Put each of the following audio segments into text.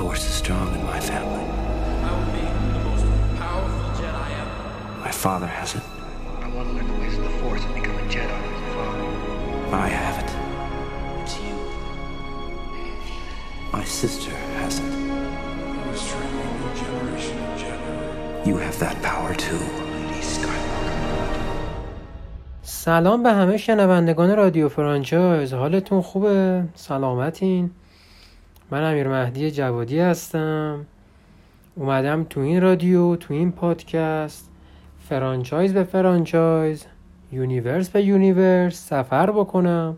force is strong in my family. I will be the most powerful Jedi ever. My father has it. I want to learn the ways of the Force and become a Jedi like my father. I have it. It's you. My sister has it. I was training a new generation of Jedi. You have that power too. Lady Skywalker. سلام به همه شنوندگان رادیو فرانچایز حالتون خوبه سلامتین من امیر مهدی جوادی هستم. اومدم تو این رادیو تو این پادکست. franchise به franchise universe به universe سفر بکنم.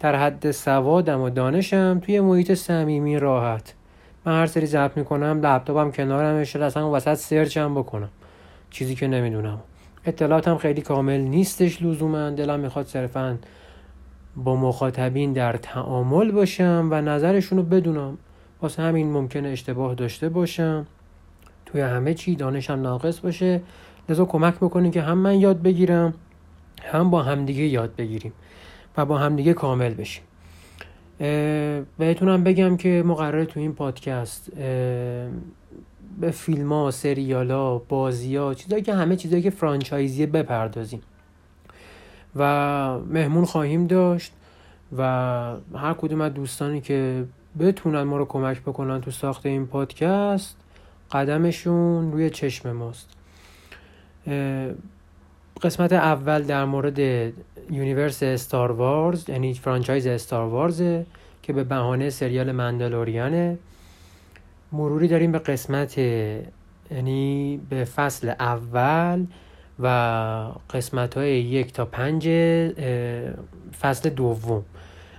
در حد سوادم و دانشم توی محیط صمیمی راحت. من هر سری ضبط می‌کنم لپتاپم کنارم اصلا اصلا وسط search م بکنم. چیزی که نمی‌دونم. اطلاعاتم خیلی کامل نیستش لزوما. دلم می‌خواد صرفا با مخاطبین در تعامل باشم و نظرشون رو بدونم. واسه همین ممکنه اشتباه داشته باشم. توی همه چی دانشم ناقص باشه. لذا کمک بکنیم که هم من یاد بگیرم هم با همدیگه یاد بگیریم و با همدیگه کامل بشیم. بهتونم بگم که ما قراره تو این پادکست به فیلم ها سریال ها بازی ها چیزایی که همه چیزایی که فرانچایزیه بپردازیم. و مهمون خواهیم داشت و هر کدوم از دوستانی که بتونن ما رو کمک بکنن تو ساخت این پادکست قدمشون روی چشم ماست. قسمت اول در مورد universe Star Wars یعنی franchise Star Wars ه که به بهانه سریال Mandalorian ه. مروری داریم به قسمت یعنی به فصل اول و قسمت های یک تا پنج فصل دوم.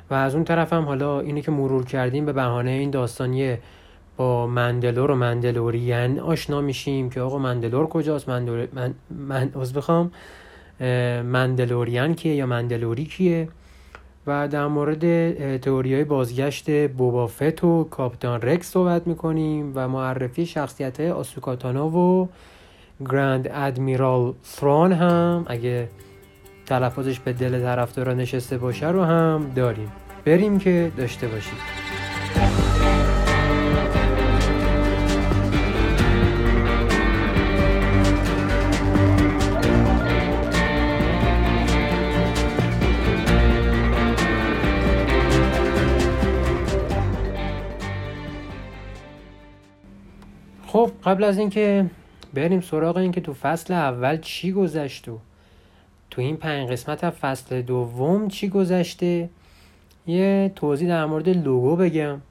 و از اون طرف هم حالا اینی که مرور کردیم به بهانه این داستانیه با مندلور و مندلورین آشنا میشیم که آقا مندلور کجاست؟ مندلور من, من عذر بخوام اه، مندلوریان کیه یا مندلوری کیه؟ و در مورد تئوری های بازگشت بوبافت و کاپیتان رکس صحبت می‌کنیم و معرفی شخصیت های آسوکاتانا و گراند ادمیرال ثرون هم اگه تلفظش به دل طرفدارا نشسته باشه رو هم داریم. بریم که داشته باشید. خب قبل از اینکه بریم سراغ این که تو فصل اول چی گذشت و تو این پنج قسمت از فصل دوم چی گذشته. یه توضیح در مورد لوگو بگم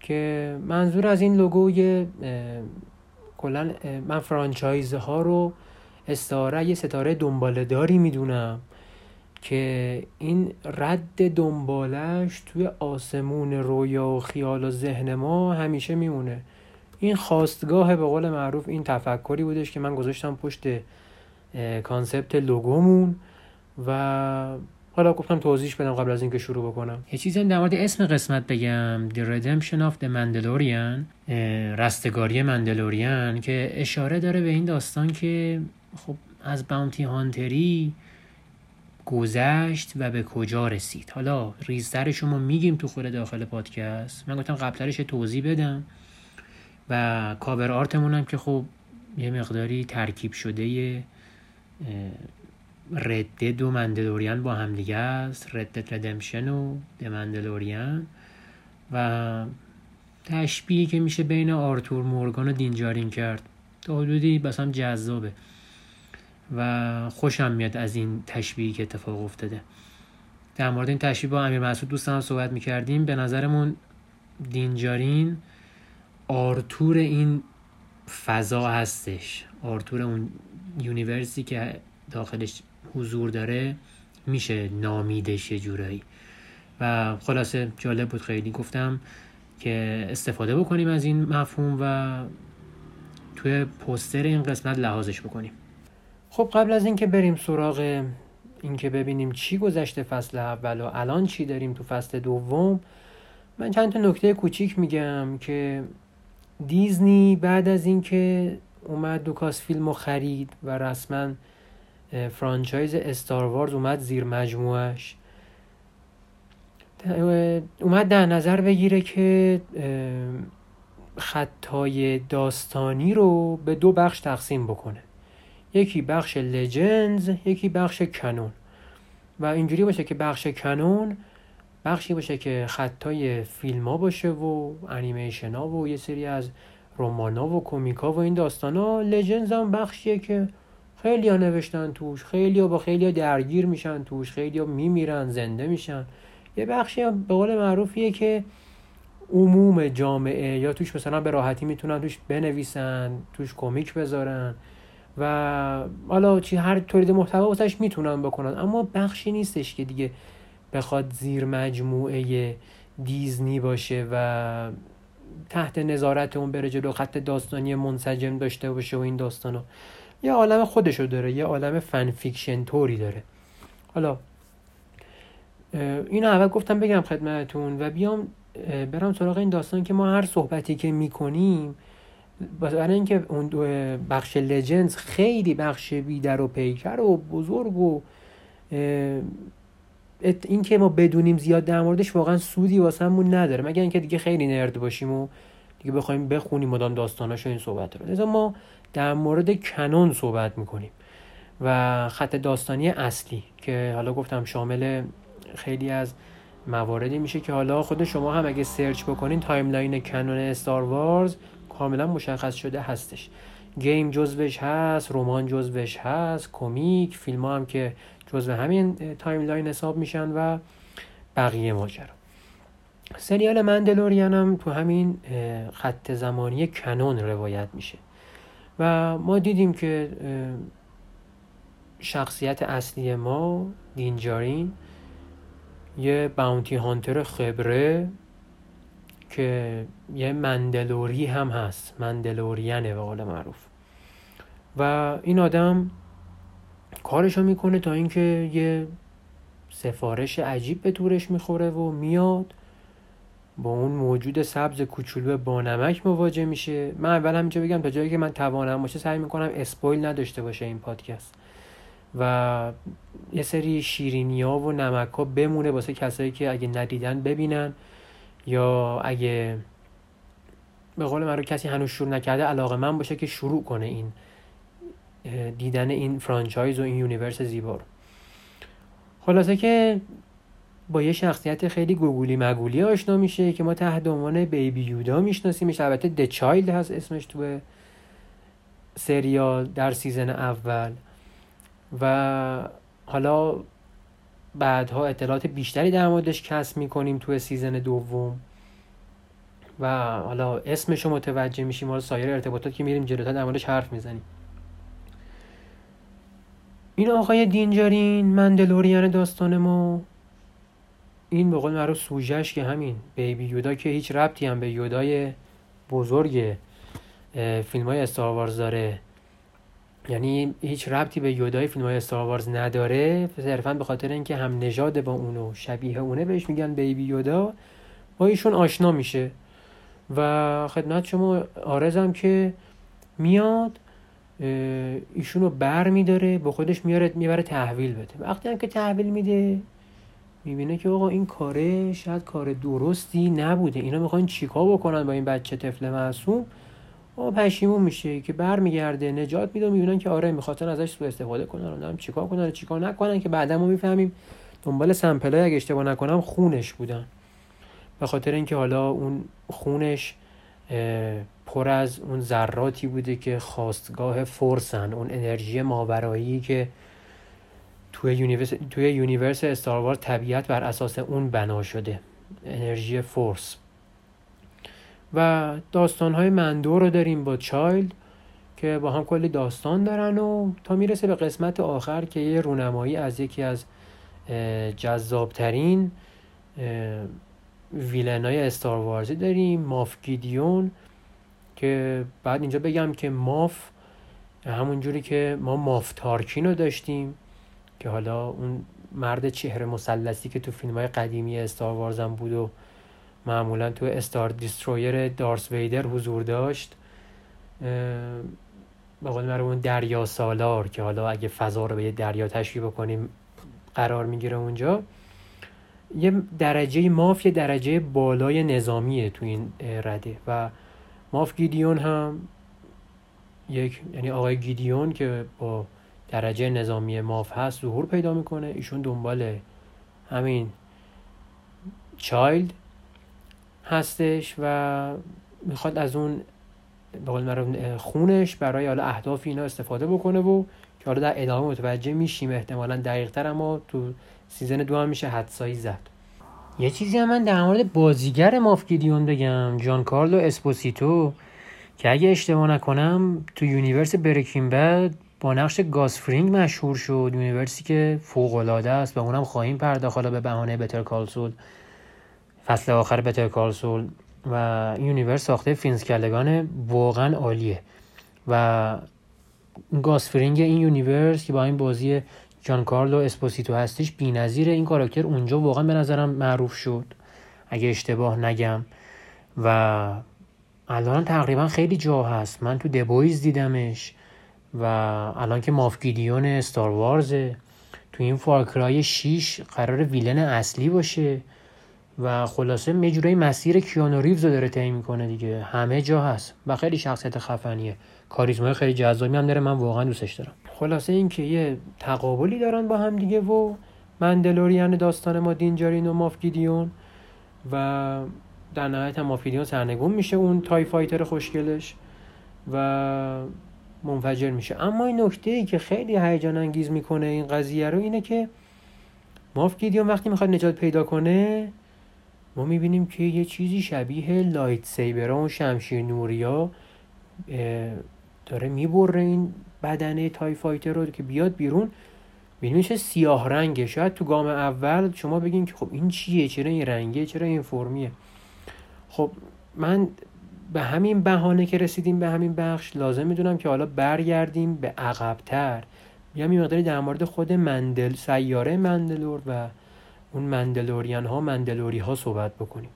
که منظور از این لوگو یه کلا من فرانچایز ها رو استعاره یه ستاره دنباله داری می‌دونم که این رد دنبالش توی آسمون رویا و خیال و ذهن ما همیشه میمونه. این خاستگاه به قول معروف این تفکری بودش که من گذاشتم پشت concept لوگومون و حالا گفتم توضیحش بدم قبل از اینکه شروع بکنم. یه چیزی هم در مورد اسم قسمت بگم. The Redemption of the Mandalorian رستگاری مندلوریان که اشاره داره به این داستان که خب از bounty hunter ی گذشت و به کجا رسید. حالا ریزتر شما میگیم تو خود داخل پادکست. من گفتم قبلترش توضیح بدم. و کاور آرتمون هم که خب یه مقداری ترکیب شده یه ردد و مندلوریان با همدیگه است. ردد ردمشن و د مندلوریان و تشبیهی که میشه بین آرتور مورگان و دینجارین کرد. تا حدودی بس هم جذابه. و خوشم میاد از این تشبیهی که اتفاق افتاده. در مورد این تشبیه با امیر مسعود دوستان صحبت می‌کردیم. به نظرمون Din Djarin آرتور این فضا هستش. آرتور اون universe ی که داخلش حضور داره میشه نامیدش یه جورایی. و خلاصه جالب بود خیلی گفتم که استفاده بکنیم از این مفهوم و توی پوستر این قسمت لحاظش بکنیم. خب قبل از اینکه بریم سراغ اینکه ببینیم چی گذشته فصل اول و الان چی داریم تو فصل دوم من چند تا نکته کوچیک میگم که دیزنی بعد از اینکه اومد دوکاس فیلم رو خرید و رسما فرانچایز استار وارز اومد زیر مجموعش اومد در نظر بگیره که خطای داستانی رو به دو بخش تقسیم بکنه. یکی بخش لجنز یکی بخش کنون و اینجوری باشه که بخش کنون بخشی باشه که خطای فیلم ها باشه و انیمیشن ها و یه سری از رمان ها و کومیک ها و این داستان ها لجنز هم بخشیه که خیلی ها نوشتن توش خیلی ها با خیلی ها درگیر میشن توش خیلی ها میمیرن زنده میشن. یه بخشی هم به قول معروفیه که عموم جامعه یا توش مثلا به راحتی می‌تونن توش بنویسن توش کمیک بذارن و حالا چی هر تولید محتوا واسش می‌تونن بکنن. اما بخشی نیستش که دیگه بخواد زیر مجموعه دیزنی باشه و تحت نظارت اون بره جلو خط داستانی منسجم داشته باشه و این داستانو یه عالم خودشو داره یه عالم fan fiction طوری داره. حالا اینو اول گفتم بگم خدمتتون و بیام برم سراغ این داستان که ما هر صحبتی که می‌کنیم برای اینکه اون بخش Legends خیلی بخش بی‌در و پیکر و بزرگ و این که ما بدونیم زیاد در موردش واقعا سودی واسمون نداره. مگر اینکه دیگه خیلی nerd باشیم و دیگه بخوایم بخونیم مدام داستاناش این صحبت رو. لذا ما در مورد canon صحبت می‌کنیم و خط داستانی اصلی که حالا گفتم شامل خیلی از مواردی میشه که حالا خود شما هم اگه search بکنین timeline canon Star Wars کاملا مشخص شده هستش. game جزوش هست رمان جزوش هست comic فیلم ها هم که جزو همین timeline حساب میشن و بقیه ماجرا. سریال Mandalorian هم تو همین خط زمانی canon روایت میشه. و ما دیدیم که شخصیت اصلی ما Din Djarin یه bounty hunter خبره که یه مندلوری هم هست. مندلورینه به قول معروف. و این آدم کارشو می‌کنه تا اینکه یه سفارش عجیب به تورش می‌خوره و میاد. با اون موجود سبز کوچولو با نمک مواجه میشه. من اول همینجا بگم تا جایی که من توانم باشه سعی می‌کنم اسپویل نداشته باشه این پادکست. و یه سری شیرینی ها و نمک ها بمونه واسه کسایی که اگه ندیدن ببینن. یا اگه به قول من رو کسی هنوز شروع نکرده علاقه‌مند باشه که شروع کنه این دیدن این franchise و این universe زیبا رو. خلاصه که با یه شخصیت خیلی گوگولی مگولی آشنا میشه که ما تحت عنوان Baby Yoda میشناسیمش. البته The Child هست اسمش تو سریال در season اول. و حالا بعدها اطلاعات بیشتری در موردش کسب می‌کنیم تو سیزن دوم. و حالا اسمش رو متوجه میشیم. حالا سایر ارتباطات که میریم جلوتر در موردش حرف می‌زنیم. این آقای دینجارین مندلوریان داستان ما. این به قول معروف سوژش که همین بیبی یودا که هیچ ربطی هم به یودای بزرگ فیلم های استاروارز داره. یعنی هیچ ربطی به یودای فیلم های استاروارز نداره. صرفا به خاطر اینکه هم نژاد با اونو شبیه اونه بهش میگن بیبی یودا با ایشون آشنا میشه. و خدمت شما آرزم که میاد ایشون رو بر میداره با خودش میاره می‌بره تحویل بده. وقتی هم که تحویل میده می‌بینه که آقا این کاره شاید کار درستی نبوده. اینا می‌خوان چیکار بکنن با این بچه طفل معصوم؟ و پشیمون میشه که برمیگرده نجات میده می‌بینن که آره می‌خواستن ازش سوء استفاده کنن. هم چیکار کنن چیکار نکنن که بعدا ما می‌فهمیم. دنبال سمپلای اگه اشتباه نکنم خونش بودن. به خاطر اینکه حالا اون خونش پر از اون ذراتی بوده که خاستگاه Force ن اون انرژی ماورایی که توی universe توی universe Star Wars طبیعت بر اساس اون بنا شده انرژی فورس. و داستان های مندو رو داریم با چایلد که با هم کلی داستان دارن و تا می‌رسه به قسمت آخر که یه رونمایی از یکی از جذابترین ویلنای استاروارزی داریم ماف گیدیون که بعد اینجا بگم که ماف همون جوری که ما ماف تارکین رو داشتیم که حالا اون مرد چهره مثلثی که تو فیلم های قدیمی استار هم بود و معمولا تو استار دیسترویر دارس ویدر حضور داشت به قول اون دریا سالار که حالا اگه فضا رو به یه دریا تشبیه بکنیم قرار می‌گیره اونجا. یه درجه ماف یه درجه بالای نظامیه تو این رده. و ماف گیدیون هم یک یعنی آقای Gideon که با درجه نظامی Moff هست ظهور پیدا می‌کنه. ایشون دنبال همین Child هستش و می‌خواد از اون به قول خونش برای حالا اهداف اینا استفاده بکنه و که حالا در ادامه متوجه میشیم. احتمالا دقیق تر اما تو season دو هم میشه حدسایی زد. یه چیزی هم من در مورد بازیگر Moff Gideon بگم Giancarlo Esposito که اگه اشتباه نکنم تو universe Breaking Bad با نقش Gus Fring مشهور شد universe ی که فوق العاده است و اونم خواهیم پرداخت به بهانه Better Call Saul فصل آخر Better Call Saul و universe ساخته Vince Gilligan واقعا عالیه. و Gus Fring این universe که با این بازی Giancarlo Esposito هستش بی‌نظیره. این کاراکتر اونجا واقعا به نظرم معروف شد. اگه اشتباه نگم. و الان تقریبا خیلی جا هست. من تو دبویز دیدمش و الان که مافگیدیون استار وارزه تو این فارکرای 6 قرار ویلن اصلی باشه. و خلاصه یه مسیر کیانو ریوز رو داره طی می‌کنه دیگه. همه جا هست. و خیلی شخصیت خفنیه. کاریزمای خیلی جذابی هم داره. من واقعا دوستش دارم. خلاصه اینکه یه تقابلی دارن با هم دیگه و مندلوریان داستان ما دینجارین و مافگیدیون و در نهایت هم مافگیدیون سرنگون میشه اون تای فایتر خوشگلش و منفجر میشه. اما این نکته ای که خیلی هیجان انگیز می‌کنه این قضیه رو اینه که مافگیدیون وقتی می‌خواد نجات پیدا کنه ما می‌بینیم که یه چیزی شبیه لایت سیبرا و شمشیر نوریا داره می‌بره این بدنه تای فایتر رو که بیاد بیرون میشه سیاه رنگه. شاید تو گام اول شما بگین که خب این چیه؟ چرا این رنگه؟ چرا این فرمیه؟ خب من به همین بهانه که رسیدیم به همین بخش لازم می‌دونم که حالا برگردیم به عقبتر. بیام یه مقداری در مورد خود مندل سیاره مندلور و اون مندلوریان ها مندلوری ها صحبت بکنیم.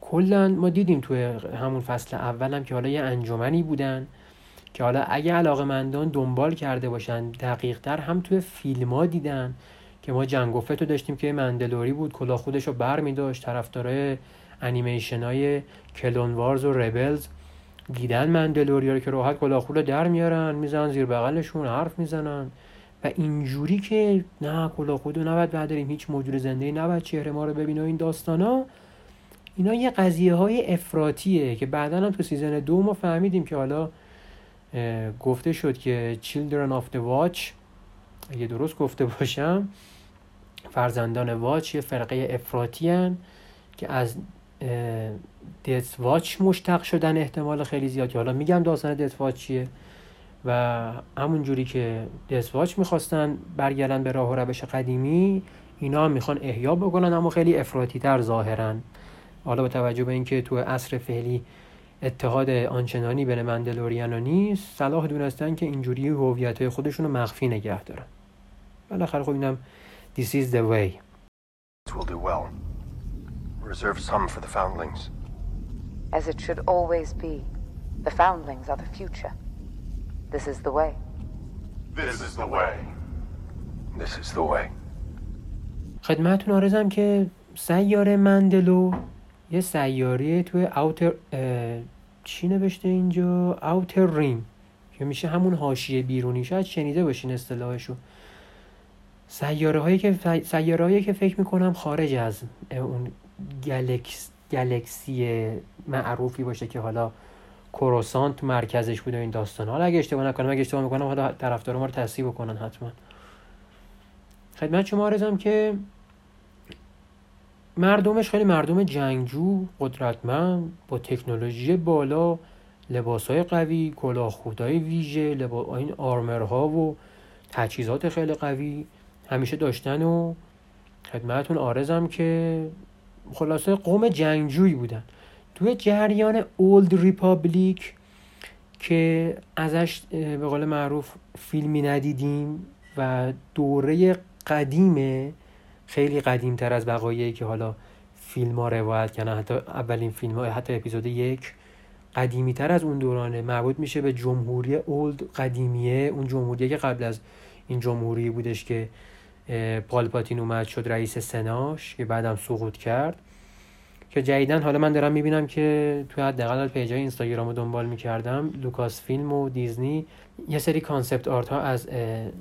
کلا ما دیدیم توی همون فصل اولم که حالا یه انجمنی بودن. که حالا اگه علاقه مندان دنبال کرده باشن دقیق تر هم توی فیلم ها دیدن که ما جنگوفت رو داشتیم که مندلوری بود کلا خودش رو بر می داشت طرفدارای انیمیشن های کلون وارز و ربلز دیدن مندلوری رو که راحت کلاخود رو در میارن می‌زنن زیر بغلشون حرف می‌زنن. و اینجوری که نه کلاخود رو نباید برداریم هیچ موجود زنده ای نباید چهره ما رو ببینه و این داستان ها اینا یه قضیه های افراتیه که بعدا هم تو season دو ما فهمیدیم که حالا گفته شد که Children of the Watch اگه درست گفته باشم فرزندان Watch یه فرقه افراطی هن که از Death Watch مشتق شدن احتمال خیلی زیاد. حالا میگم داستان Death Watch چیه و همون جوری که Death Watch می‌خواستن برگردن به راه و روش قدیمی اینا هم می‌خوان احیا بکنن اما خیلی افراطی تر ظاهرن حالا با توجه به اینکه تو عصر فعلی اتحاد آنچنانی بین مندلوریان و نیست صلاح دونستن که اینجوری هویت های خودشون رو مخفی نگه دارن بالاخره خب اینم This is the way It will do well. Reserve some for the foundlings. As it should always be. The foundlings are the future. This is the way. This is the way. This is the way. خدمتتون آرزم که سیاره مندلو یه سیاره توی اوتر چی نوشته اینجا؟ اوتر ریم که میشه همون حاشیه بیرونی. شاید شنیده باشین اصطلاحشو. سیاره هایی که سیاره هایی که فکر می‌کنم خارج از اون گلکس گلکسی معروفی باشه که حالا کوروسانت مرکزش بوده این داستان. حالا اگه اشتباه نکنم اگه اشتباه می‌کنم حالا طرفدار ما رو تصحیح بکنن حتما. خدمت شما آرزم که مردمش خیلی مردم جنگجو قدرتمند با تکنولوژی بالا لباسهای قوی کلاهخودهای ویژه لبا... این آرمرها و تجهیزات خیلی قوی همیشه داشتن و خدمتون آرزم که خلاصه قوم جنگجویی بودن. توی جریان اولد ریپابلیک که ازش به قول معروف فیلمی ندیدیم و دوره قدیمه خیلی قدیم تر از بقایایی که حالا فیلم ها روایت کردن حتی اولین فیلم ها حتی اپیزود یک قدیمی تر از اون دورانه. مربوط میشه به جمهوری اولد قدیمیه. اون جمهوریه که قبل از این جمهوری بودش که پالپاتین اومد شد رئیس سناش که بعدم سقوط کرد. که جدیدن حالا من دارم می‌بینم که تو حداقل page ای اینستاگرام رو دنبال می‌کردم لوکاس فیلم و دیزنی. یه سری concept art ها از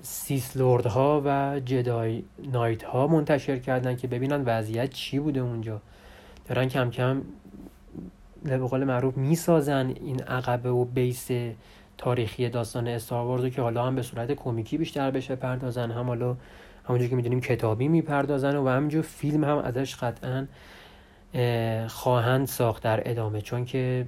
Sith Lord ها و Jedi Knight ها منتشر کردن که ببینن وضعیت چی بوده اونجا. دارن کم کم به قول معروف می‌سازن این عقبه و base تاریخی داستان استار رو که حالا هم به صورت کمیکی بیشتر بشه پردازن هم حالا همونجور که می‌دونیم کتابی می‌پردازن و همینجور فیلم هم ازش قطعا خواهند ساخت در ادامه. چون که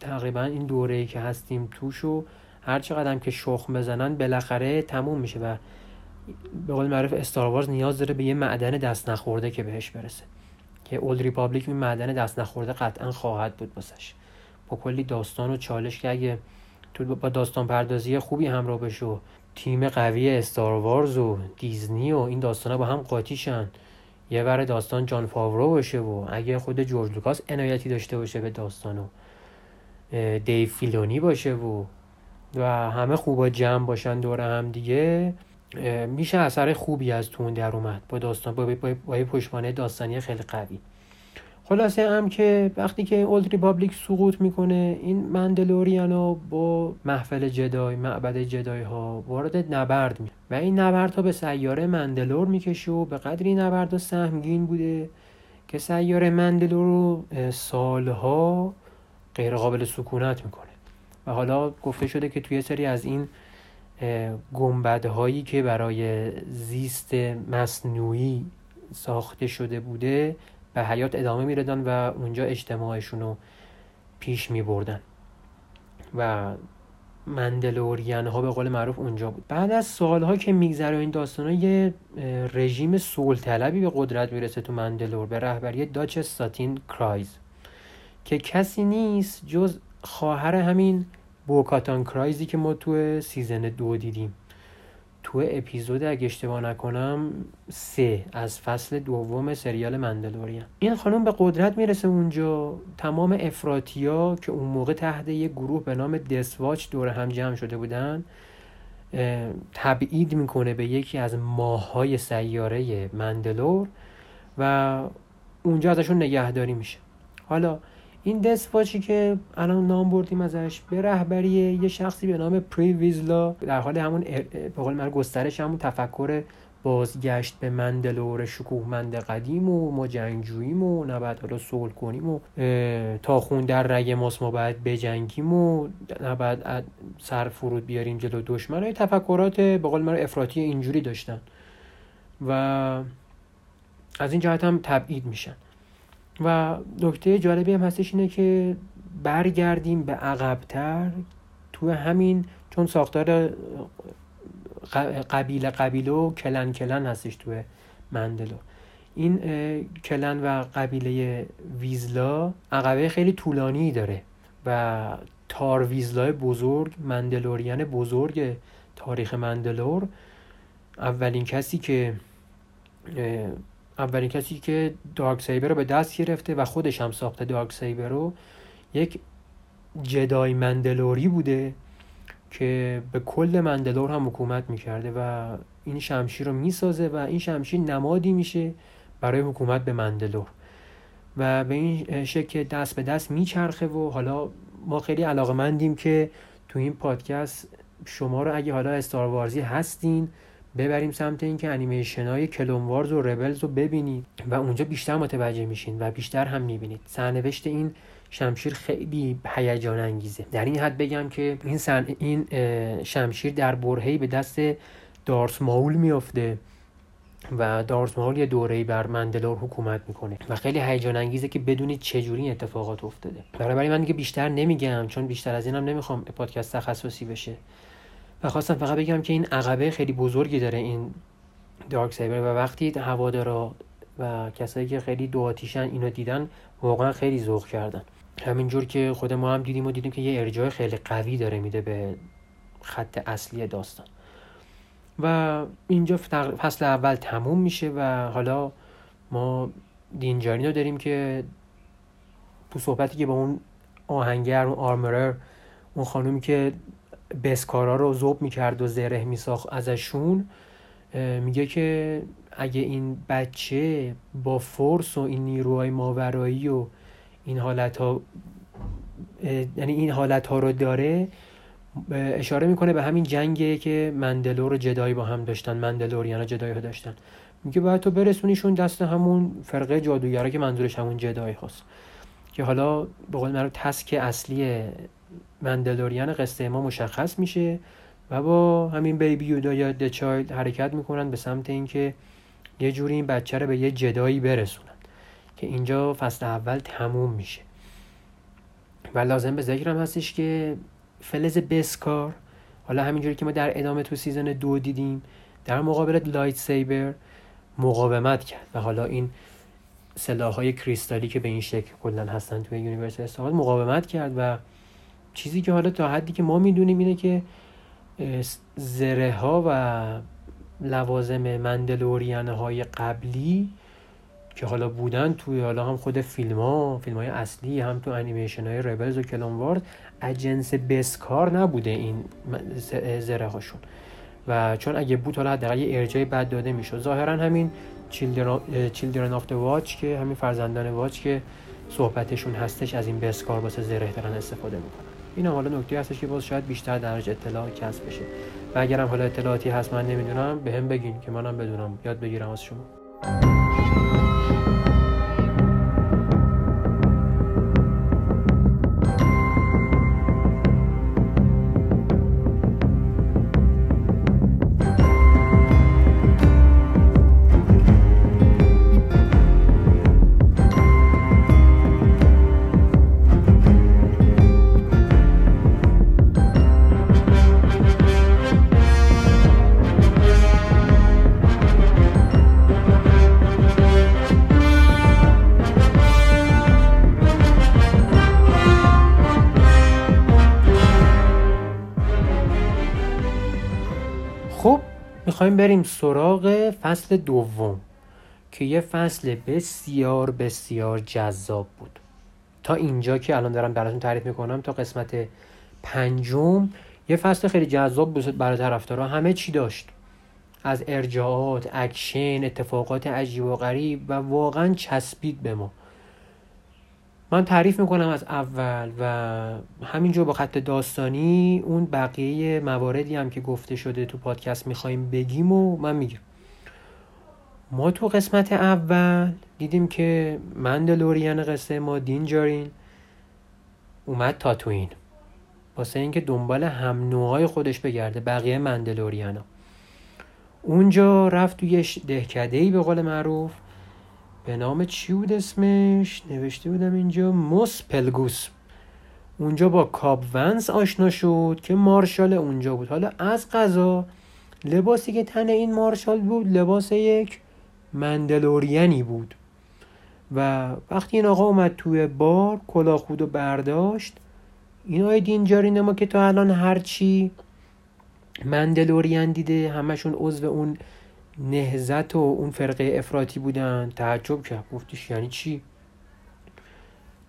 تقریبا این دوره ای که هستیم توش و هر چقدر که شخم بزنن بالاخره تموم میشه و به قول معروف استاروارز نیاز داره به یه معدن دست نخورده که بهش برسه. که اولد ریپابلیک این معدن دست نخورده قطعا خواهد بود بسش با کلی داستان و چالش که اگه تو با داستان پردازی خوبی همراه بشه تیم قوی استاروارز و دیزنی و این داستان با هم قاطیشن یه ور داستان جان فاورو باشه و اگه خود جورج لوکاس عنایتی داشته باشه به داستان و دیو فیلونی باشه و و همه خوبا جمع باشن دور هم دیگه میشه اثر خوبی از توش در اومد. با داستان با, با, با پشتوانه داستانی خیلی قوی. خلاصه هم که وقتی که Old Republic سقوط می‌کنه این مندلوریانو با محفل جدای معبد جدای ها وارد نبرد می و این نبرد ها به سیاره مندلور می‌کشه و به قدری نبرد ها سهمگین بوده که سیاره مندلور رو سالها غیر قابل سکونت می‌کنه. و حالا گفته شده که توی سری از این گنبدهایی که برای زیست مصنوعی ساخته شده بوده به حیات ادامه میردن و اونجا اجتماعشون رو پیش می بردن و مندلورین ها به قول معروف اونجا بود. بعد از سالها که میگذره این داستان ها یه رژیم صلح طلبی به قدرت می‌رسه تو مندلور به رهبری Duchess ساتین کرایز که کسی نیست جز خواهر همین بوکاتان کرایزی که ما تو season دو دیدیم. تو اپیزود اگه اشتباه نکنم سه از فصل دوم سریال مندلورین این خانم به قدرت می‌رسه اونجا. تمام افراطیا که اون موقع تحت یه گروه به نام Death Watch دور هم جمع شده بودن تبعید می‌کنه به یکی از ماههای سیاره مندلور و اونجا ازشون نگهداری میشه. حالا این دسپاچی که الان نام بردیم ازش به رهبری یه شخصی به نام پری ویزلا. در حال همون به قول من گسترش همون تفکر بازگشت به مندلور شکوهمند قدیم و ما جنگجوییم و نباید حالا سول کنیم و تا خون در رگ ماست ما باید بجنگیم و نباید سر فرود بیاریم جلو دشمن. های تفکرات به قول من افراطی اینجوری داشتن و از این جهت هم تبعید میشن. و نکته جالبی هم هستش اینه که برگردیم به عقبتر تو همین چون ساختار قبیله قبیله و کلن کلن هستش تو مندلو این کلن و قبیله ویزلا عقبه خیلی طولانی داره و تار ویزلای بزرگ مندلوریان بزرگ تاریخ مندلور. اولین کسی که اولین کسی که دارک سیبر رو به دست گرفته و خودش هم ساخته دارک سیبر رو یک جدای مندلوری بوده که به کل مندلور هم حکومت می‌کرده و این شمشیر رو می‌سازه و این شمشیر نمادی میشه برای حکومت به مندلور. و به این شکل دست به دست میچرخه و حالا ما خیلی علاقه مندیم که تو این پادکست شما رو اگه حالا استاروارزی هستین ببریم سمت اینکه انیمیشن های کلونوارز و ربلز رو ببینید و اونجا بیشتر متوجه میشین و بیشتر هم می‌بینید. سرنوشت این شمشیر خیلی هیجان انگیزه در این حد بگم که این, سن... این شمشیر در برهی به دست دارس ماول میافته و دارس ماول یه دوره‌ای بر مندلور حکومت می‌کنه و خیلی هیجان انگیزه که بدونید چجوری اتفاقات افتاده. برای من دیگه بیشتر نمیگم چون بیشتر از اینم نمی‌خوام پادکست تخصصی بشه. و خواستم فقط بگم که این عقبه خیلی بزرگی داره این دارک سایبر. و وقتی هوادارا و کسایی که خیلی دو آتیشن اینو دیدن واقعا خیلی ذوق کردن. همینجور که خود ما هم دیدیم و دیدیم که یه ارجاع خیلی قوی داره میده به خط اصلی داستان. و اینجا فصل اول تموم میشه و حالا ما دینجارین رو داریم که تو صحبتی که با اون آهنگر اون آرمرر اون خانومی که بسکارا رو زوب می‌کرد و زره میساخت ازشون میگه که اگه این بچه با فورس و این نیروهای ماورایی و این حالت ها یعنی این حالت ها رو داره اشاره می‌کنه به همین جنگه که مندلور و جدایی با هم داشتن مندلوریان و جدایی ها داشتن. میگه باید تو برسونیشون دست همون فرقه جادوگرا که منظورش همون جدایی هاست که حالا به قول معروف تسک اصلی مندلوریان قصه ما مشخص میشه و با همین بیبی یودا یا دچایلد حرکت می‌کنن به سمت اینکه یه جوری این بچه رو به یه جدایی برسونن که اینجا فصل اول تموم میشه. و لازم به ذکرم هستش که فلز بسکار حالا همینجوری که ما در ادامه تو season دو دیدیم در مقابل lightsaber مقاومت کرد و حالا این سلاح های کریستالی که به این شکل کلا هستن توی universe استعمال مقاومت کرد و چیزی که حالا تا حدی که ما می‌دونیم اینه که زره ها و لوازم مندلوریان های قبلی که حالا بودن توی حالا هم خود فیلم ها فیلم های اصلی هم تو انیمیشن های ریبلز و کلون وارز اجنس بسکار نبوده این زره هاشون و چون اگه بود حالا حداقل یه ارجاعی بهش داده می‌شد. ظاهرا همین Children of Watch که همین فرزندان واچ که صحبتشون هستش از این بسکار واسه زره دارن استفاده می‌کنن. این حالا نکته هستش که باز شاید بیشتر درج اطلاع کسب بشه. و اگرم حالا اطلاعاتی هست من نمی‌دونم به هم بگین که منم بدونم. یاد بگیرم از شما. می‌خوایم بریم سراغ فصل دوم که یه فصل بسیار بسیار جذاب بود. تا اینجا که الان دارم براتون تعریف می‌کنم تا قسمت پنجم یه فصل خیلی جذاب بود برای طرفدارا. همه چی داشت. از ارجاعات اکشن اتفاقات عجیب و غریب و واقعا چسبید به ما. من تعریف می‌کنم از اول و همینجور با خط داستانی اون بقیه مواردی هم که گفته شده تو پادکست می‌خوایم بگیم و من میگم. ما تو قسمت اول دیدیم که مندلوریان قصه ما دینجارین اومد تاتوین. واسه اینکه دنبال هم نوعای خودش بگرده بقیه مندلوریانا. اونجا رفت توی دهکدهی به قول معروف به نام چی بود اسمش؟ نوشته بودم اینجا موس پلگوس. اونجا با کاب ونس آشنا شد که مارشال اونجا بود. حالا از قضا لباسی که تن این مارشال بود لباس یک مندلورینی بود. و وقتی این آقا اومد توی بار کلاه خود و برداشت این های دینجارین ما که تا الان هرچی مندلورین دیده همشون عضو اون نهزت و اون فرقه افراطی بودن. تعجب کرد. گفتش یعنی چی؟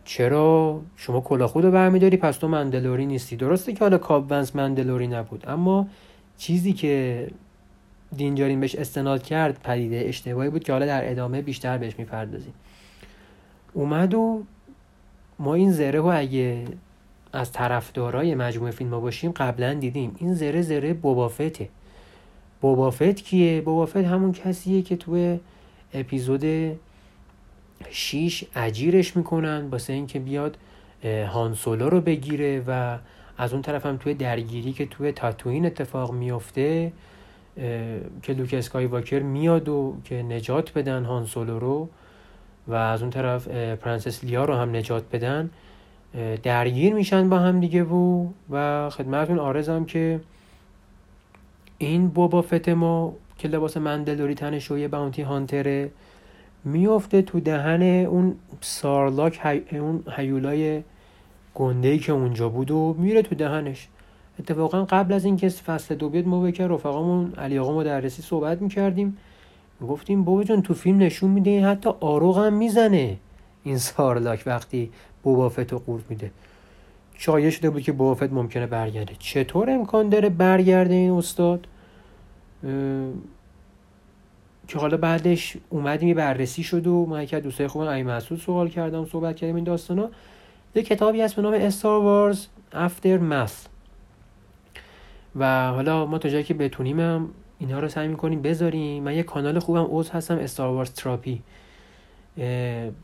چرا؟ شما کلاه خود رو برمیداری پس تو مندلوری نیستی. درسته که حالا کاب ونس مندلوری نبود اما چیزی که دینجارین بهش استناد کرد پدیده اشتباهی بود که حالا در ادامه بیشتر بهش می‌پردازیم. اومد و ما این زره رو اگه از طرفدارای مجموعه فیلم ها باشیم قبلا دیدیم. این زره زره بوبافته. بوبافت کیه؟ بوبافت همون کسیه که توی اپیزود 6 اجیرش می‌کنن واسه اینکه بیاد هان سولو رو بگیره و از اون طرف هم توی درگیری که توی تاتوین اتفاق میفته که لوک اسکای واکر میاد و که نجات بدن هان سولو رو و از اون طرف پرنسس لیا رو هم نجات بدن درگیر میشن با هم دیگه و و خدمتتون عرضم که این بوبا فت ما که لباس مندلوری تنش و یه bounty hunter ه میفته تو دهن اون سارلاک هی... اون هیولای گندهی که اونجا بود و میره تو دهنش. اتفاقا قبل از اینکه فصل دو بیاد ما بکر رفقامون علی آقا مدرسی صحبت می‌کردیم. گفتیم بابا جان تو فیلم نشون میده حتی آروغ هم می‌زنه. این سارلاک وقتی بوبافت رو قورت میده. شایع شده بود که بوبافت ممکنه برگرده. چطور امکان داره برگرده این استاد؟ که حالا بعدش اومدیم یه بررسی شد و من یکی از دوستای خوبم امیر مسعود سوال کردم صحبت کردیم این داستانا. یه کتابی هست به نام استار وارز افتر ماث و حالا ما تا جایی که بتونیم هم اینا رو سعی می‌کنیم بذاریم. من یه کانال خوبم عضو هستم استار وارز تراپی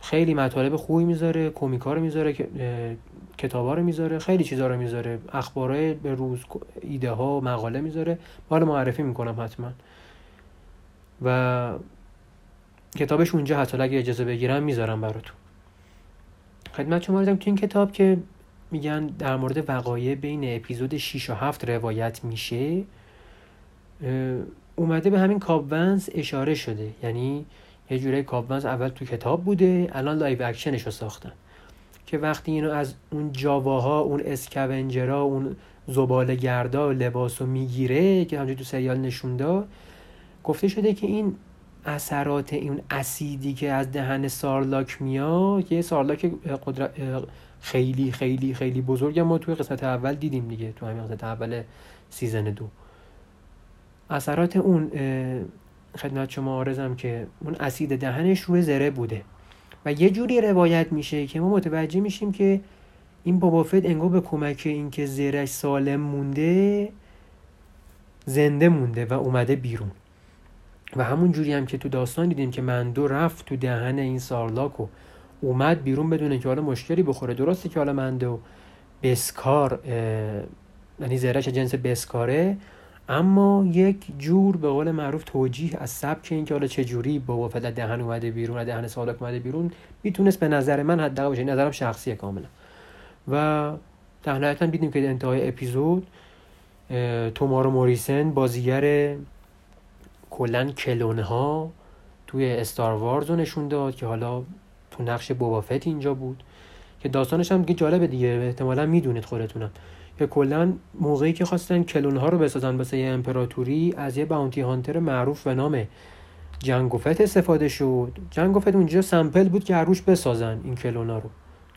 خیلی مطالب خوبی می‌ذاره کمیکا رو می‌ذاره کتابا رو می‌ذاره خیلی چیزا رو می‌ذاره. اخبارای به روز ایده ها مقاله می‌ذاره. رو معرفی می‌کنم حتما. و کتابش اونجا حالا اگه اجازه بگیرم می‌ذارم براتون. خدمت شما تو این کتاب که میگن در مورد وقایع بین اپیزود 6 و 7 روایت میشه اومده به همین کاب ونز اشاره شده. یعنی یه جوره کاب ونز اول تو کتاب بوده الان live action ش رو ساختن. که وقتی اینو از اون جاواها اون scavenger ا اون زباله گردا لباس رو می‌گیره که همجور تو سریال نشون داد گفته شده که این اثرات این اسیدی که از دهن سارلاک میاد که سارلاک قدرت خیلی خیلی خیلی بزرگ ما توی قسمت اول دیدیم دیگه تو همین قسمت اول season دو. اثرات اون خدمت شما عرضم که اون اسید دهنش روی زره بوده. و یه جوری روایت میشه که ما متوجه میشیم که این بابافت انگار به کمک اینکه زرش سالم مونده زنده مونده و اومده بیرون. و همون جوری هم که تو داستان دیدیم که مندو رفت تو دهن این سارلاک و اومد بیرون بدون که حالا مشکلی بخوره. درسته که حالا مندو بسکار یعنی زرش جنس بسکاره اما یک جور به قول معروف توجیه از سبک این که حالا چه جوری بابا فدر دهن اومده بیرون دهن سالک اومده بیرون می‌تونست به نظر من حداقل باشه. نظرم شخصیه کاملا. و در نهایت دیدیم که انتهای اپیزود تومارو موریسن بازیگر کلا کلونه ها توی استار وارز رو نشون داد که حالا تو نقش بوبافت اینجا بود. که داستانش هم دیگه جالبه دیگه. احتمالا می‌دونید خودتونم. که کلا موقعی که خواستن کلون ها رو بسازن واسه یه امپراتوری از یه باونتی هانتر معروف به نام جنگوفت استفاده شد. جنگوفت اونجا سمپل بود که هر روش بسازن این کلون ها رو.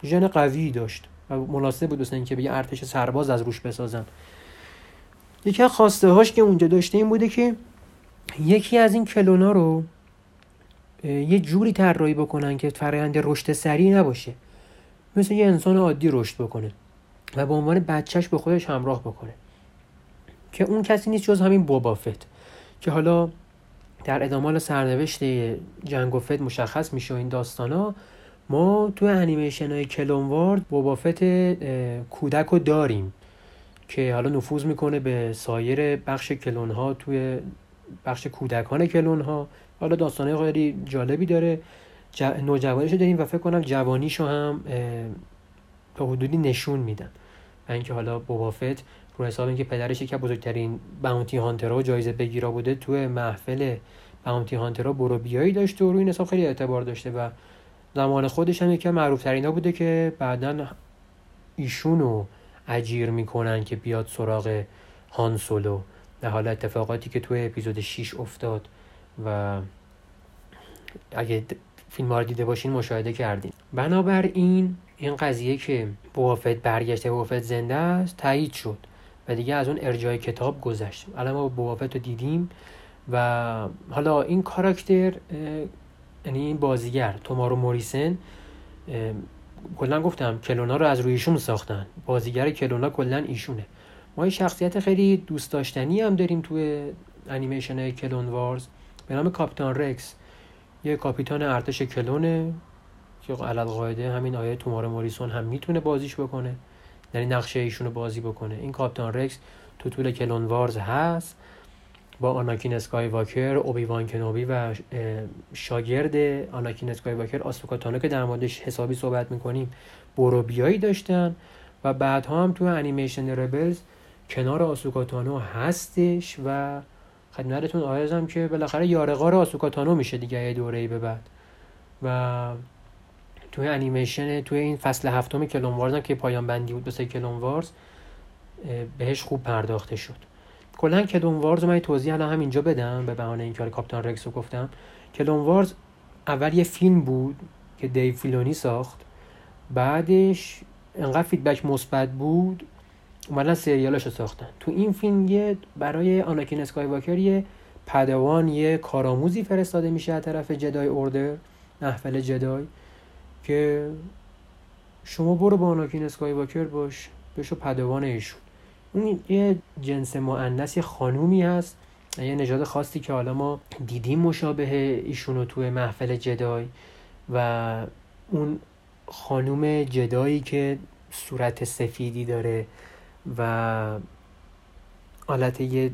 ژن قوی داشت و مناسب بود واسه اینکه به یه ارتش سرباز از روش بسازن. یکی از خواسته هاش که اونجا داشته این بوده که یکی از این کلونا رو یه جوری طراحی بکنن که فرآیند رشد سریع نباشه. مثل یه انسان عادی رشد بکنه. و به عنوان بچهش به خودش همراه بکنه. که اون کسی نیست جز همین بوبافت که حالا در ادامال سرنوشت جنگ و فت مشخص میشه و این داستانا ما تو انیمیشن های کلونوارد بوبافت کودک رو داریم. که حالا نفوذ می‌کنه به سایر بخش کلون ها توی بخش کودکان کلون ها حالا داستانه خیلی جالبی داره. ج... نوجوانیشو داریم و فکر کنم جوانیشو هم تا حدودی نشون میدن. و اینکه حالا بوبافت رو حساب اینکه پدرش یکی بزرگترین باونتی هانترها و جایزه بگیرا بوده توی محفل باونتی هانترها برو بیایی داشته و روی این حساب خیلی اعتبار داشته و زمان خودش هم یکی معروف ترین بوده که بعدا ایشونو اجیر می‌کنن که بیاد سراغ هان سولو. در حال اتفاقاتی که توی اپیزود 6 افتاد و اگه فیلم ها رو دیده باشین مشاهده کردین. بنابراین این قضیه که بوافت برگشته بوافت زنده است تایید شد و دیگه از اون ارجاع کتاب گذشت. الان ما بوافت رو دیدیم و حالا این کاراکتر یعنی این بازیگر تومارو موریسن کلا گفتم کلونا رو از روی ایشون ساختن. بازیگر کلونا کلا ایشونه. ما یه شخصیت خیلی دوست داشتنی هم داریم توی انیمیشن کلون وارز. به نام کاپیتان رکس. یه کاپیتان ارتش کلونه. که علی القاعده همین آقای تمورا موریسون هم می‌تونه بازیش بکنه. یعنی نقش ایشون رو بازی بکنه. این کاپیتان رکس تو طول کلون وارز هست. با آناکین اسکای واکر اوبیوان کنوبی و شاگرد آناکین اسکای واکر آسوکاتانو که در موردش حسابی صحبت می‌کنیم بروبیایی داشتن و بعدها هم تو انیمیشن ربلز کنار آسوکاتانو هستش و خدمتتون آرزم که بالاخره یارغار آسوکاتانو میشه دیگه یه دوره به بعد. و توی انیمیشن توی این فصل هفتم کلون وارز هم که پایان بندی بود واسه کلون وارز بهش خوب پرداخته شد. کلا کلون وارز من توضیح الان همینجا بدم به بهانه اینکه حالا کاپیتان رکس رو گفتم. کلون وارز اول یه فیلم بود که دیو فیلونی ساخت بعدش انقدر فیدبک مثبت بود اومدن سریالش رو ساختن. تو این فیلم یه برای آناکین اسکای واکر یه پدوان یه کارآموزی فرستاده میشه از طرف جدای اوردر محفل جدای. که شما برو با آناکین اسکای واکر باش بشو پدوان ایشون. اون یه جنس مؤنث یه خانومی هست یه نژاد خاصی که حالا ما دیدیم مشابه ایشونو توی محفل جدای و اون خانوم جدایی که صورت سفیدی داره و حالت یه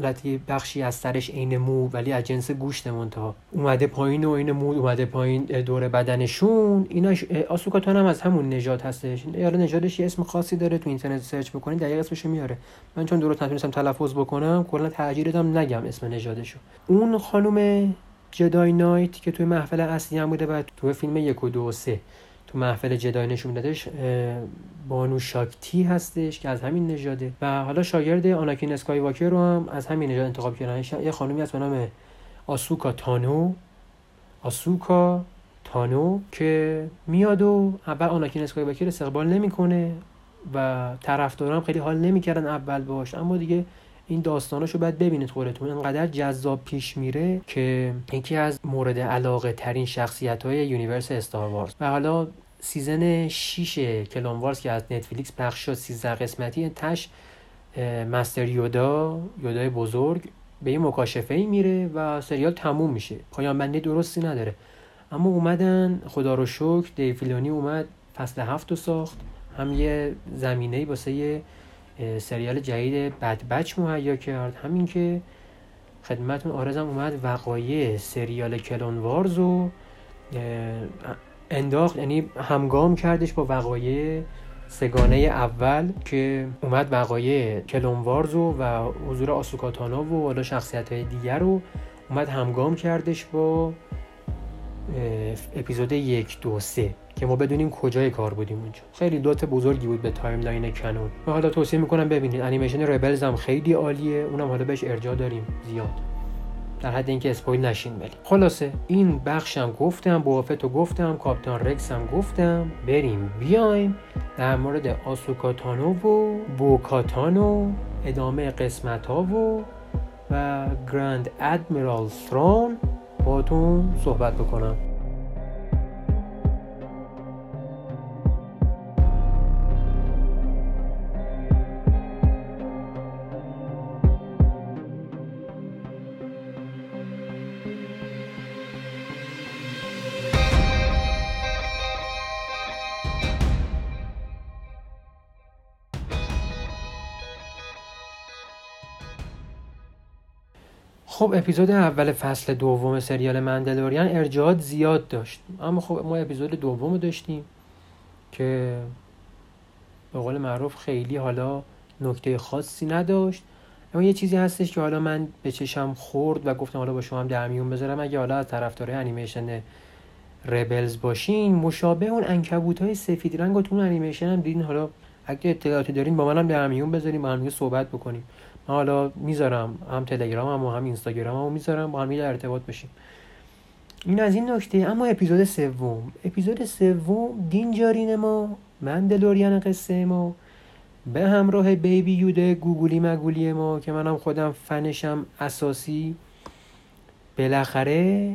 حالت بخشی از سرش عین مو ولی از جنس گوشت منتها. اومده پایین و این مو اومده پایین دور بدنشون. اینا آسوکاتان هم از همون نژاد هستش. یاره نژادش یه اسم خاصی داره تو اینترنت سرچ بکنید دقیق اسمشو میاره. من چون درست نتونستم تلفظ بکنم کلا ترجیح نگم اسم نژادشو. اون خانم جدای نایت که توی محفل اصلی هم بوده و توی فیلم یک و دو و سه. تو محفل جدای نشون دادش بانو شاکتی هستش که از همین نژاده و حالا شاگرد آناکین اسکای واکر رو هم از همین نژاد انتخاب کردن. یه خانومی هست به نام آسوکا تانو. آسوکا تانو که میاد و اول آناکین اسکای واکر استقبال نمی‌کنه و طرفدارام خیلی حال نمی‌کردن اول باش. اما دیگه این داستاناشو باید ببینید خودتون. انقدر جذاب پیش میره که یکی از مورد علاقه ترین شخصیت های universe استار وارز. و حالا season 6 کلون وارز که از نتفلیکس پخش شد 13 قسمتی تش مستر یودا یودای بزرگ به یه مکاشفه ای میره و سریال تموم میشه. پایان بندی درستی نداره. اما اومدن خدا رو شکر دیو فیلونی اومد فصل هفت رو ساخت. هم یه زمینه واسه سریال جدید بد بچ مهیا کرد. همین که خدمتون آرزم اومد وقایع سریال کلون وارز رو انداخت یعنی همگام کردش با وقایع سگانه اول که اومد وقایع کلون وارز و حضور آسوکاتانا و حالا شخصیت های دیگر رو اومد همگام کردش با اپیزود یک دو سه. که ما بدونیم کجای کار بودیم اونجا خیلی دوت بزرگی بود به timeline canon و حالا توصیه می‌کنم ببینید. انیمیشن ربلز هم خیلی عالیه. اونم حالا بهش ارجاع داریم. زیاد. در حد اینکه spoil نشین ولی. خلاصه. این بخشم گفتم بوبا فتو گفتم کاپیتان رکس هم گفتم. بریم. بیایم در مورد آسوکاتانو و بوکاتانو ادامه قسمت ها و و گراند ادمیرال ثرون باتون صحبت بکنم. خب اپیزود اول فصل دوم سریال مندلوریان ارجاعات زیاد داشت. اما خب ما اپیزود دوم داشتیم که به قول معروف خیلی حالا نکته خاصی نداشت. اما یه چیزی هستش که حالا من به چشم خورد و گفتم حالا با شما هم در میون بذارم. اگه حالا از طرفدارای انیمیشن ربلز باشین مشابه اون انکبوت های سفید رنگ تو انیمیشن هم دیدین. حالا اگه اطلاعاتی دارین با منم در میون بذاریم با هم صحبت بکنیم. حالا می‌ذارم هم تلگرام هم و هم اینستاگرام هم می‌ذارم با هم در ارتباط بشیم. این از این نکته. اما اپیزود سوم. اپیزود سوم دینجارین ما مندلوریان قصه ما به همراه بیبی یوده گوگولی مگولی ما که منم خودم فنشم اساسی. بالاخره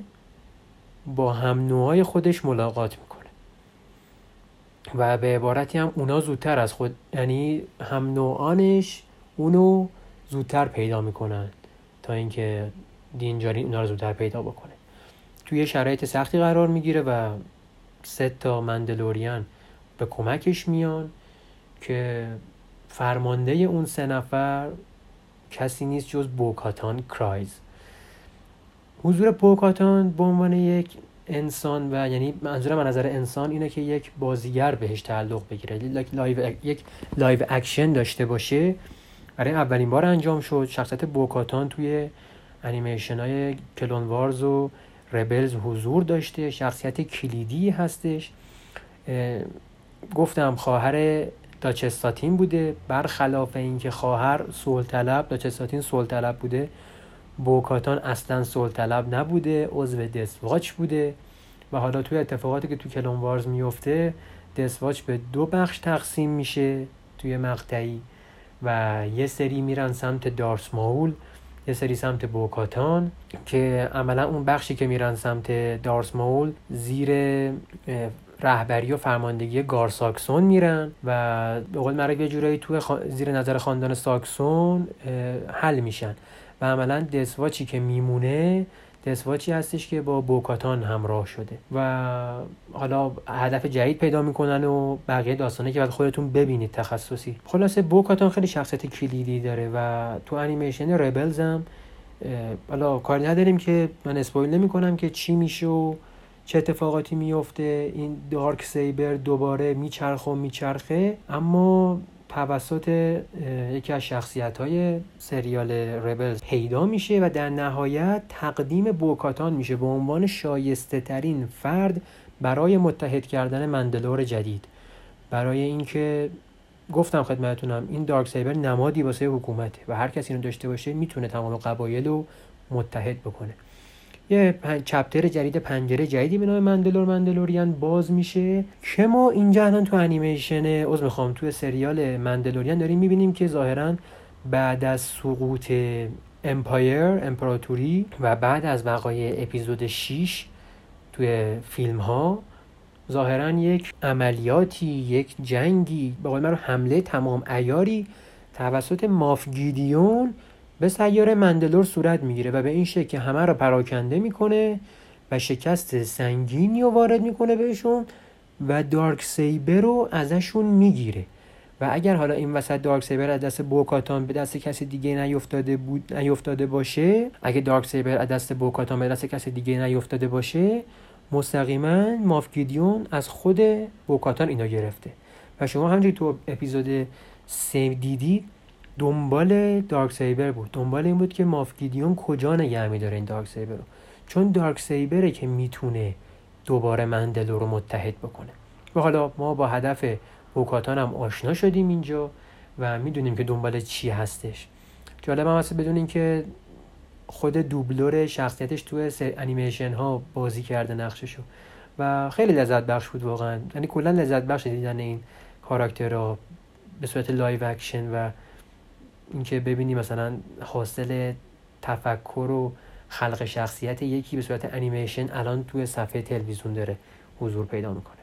با هم نوعای خودش ملاقات می‌کنه. و به عبارتی هم اونا زودتر از خود یعنی هم نوعانش اونو زودتر پیدا می‌کنن تا اینکه دین جارین اونا رو زودتر پیدا بکنه. توی شرایط سختی قرار می‌گیره و سه تا مندلوریان به کمکش میان که فرمانده اون سه نفر کسی نیست جز بوکاتان کرایز. حضور بوکاتان به عنوان یک انسان و یعنی منظور من نظر انسان اینه که یک بازیگر بهش تعلق بگیره. live یک live action داشته باشه برای اولین بار انجام شد شخصیت بوکاتان توی انیمیشن های Clone Wars و Rebels حضور داشته شخصیت کلیدی هستش. گفتم خواهر Duchess ساتین بوده. برخلاف اینکه خواهر صلح طلب Duchess ساتین صلح طلب بوده بوکاتان اصلا صلح طلب نبوده عضو Death Watch بوده و حالا توی اتفاقاتی که تو Clone Wars میفته دسواچ به دو بخش تقسیم میشه توی مقطعی. و یه سری میرن سمت دارس ماول یه سری سمت بوکاتان که عملا اون بخشی که میرن سمت دارس مول زیر رهبری و فرماندگی گار ساکسون میرن و به قول معروف یه جورایی توی زیر نظر خاندان ساکسون حل میشن. و عملا دسواچی که میمونه دسواچی هستش که با بوکاتان همراه شده و حالا هدف جدید پیدا می‌کنن و بقیه داستانه که بعد خودتون ببینید تخصصی. خلاصه بوکاتان خیلی شخصیت کلیدی داره و تو انیمیشن ربلز هم حالا کاری نداریم که من اسپویل نمی کنم که چی میشه و چه اتفاقاتی میفته این دارک سیبر دوباره میچرخه و میچرخه اما توسط یکی از شخصیت های سریال ربلز پیدا میشه و در نهایت تقدیم بوکاتان میشه به عنوان شایسته ترین فرد برای متحد کردن مندلور جدید. برای اینکه گفتم خدمتونم این دارک سایبر نمادی واسه حکومته و هر کسی اینو داشته باشه می‌تونه تمام قبایل رو متحد بکنه. یه چپتر جدید پنجره جدیدی به نام مندلور مندلوریان باز میشه که ما اینجا الان تو انیمیشن از می‌خوام تو سریال مندلوریان داریم می‌بینیم که ظاهرا بعد از سقوط امپایر امپراتوری و بعد از وقایع اپیزود 6 توی فیلم ها ظاهرا یک عملیاتی یک جنگی به قول من حمله تمام ایاری توسط ماف گیدیون به سیاره مندلور صورت می‌گیره و به این شکل که همه رو پراکنده می‌کنه و شکست سنگینی رو وارد می‌کنه بهشون و دارک سیبر رو ازشون می‌گیره. و اگر حالا این وسط دارک سیبر از دست بوکاتان به دست کسی دیگه نیفتاده بود نیفتاده باشه اگه دارک سیبر از دست بوکاتان به دست کسی دیگه نیفتاده باشه مستقیما مافگیدیون از خود بوکاتان اینا گرفته. و شما همجوری تو اپیزود سیم دیدید دنبال دارک سیبر بود. دنبال این بود که مافگیدیون کجا نگه میداره این دارک سیبر رو. چون دارک سیبره که می‌تونه دوباره مندلو رو متحد بکنه. و حالا ما با هدف بوکاتان هم آشنا شدیم اینجا و می‌دونیم که دنبال چی هستش. جالب هم هست بدونیم اینکه خود دوبلور شخصیتش توی انیمیشن ها بازی کرده نقششو. و خیلی لذت بخش بود واقعا. یعنی کلا لذت بخش دیدن این کاراکترها به صورت live action و اینکه ببینی مثلا حاصل تفکر و خلق شخصیت یکی به صورت انیمیشن الان توی صفحه تلویزیون داره حضور پیدا می‌کنه.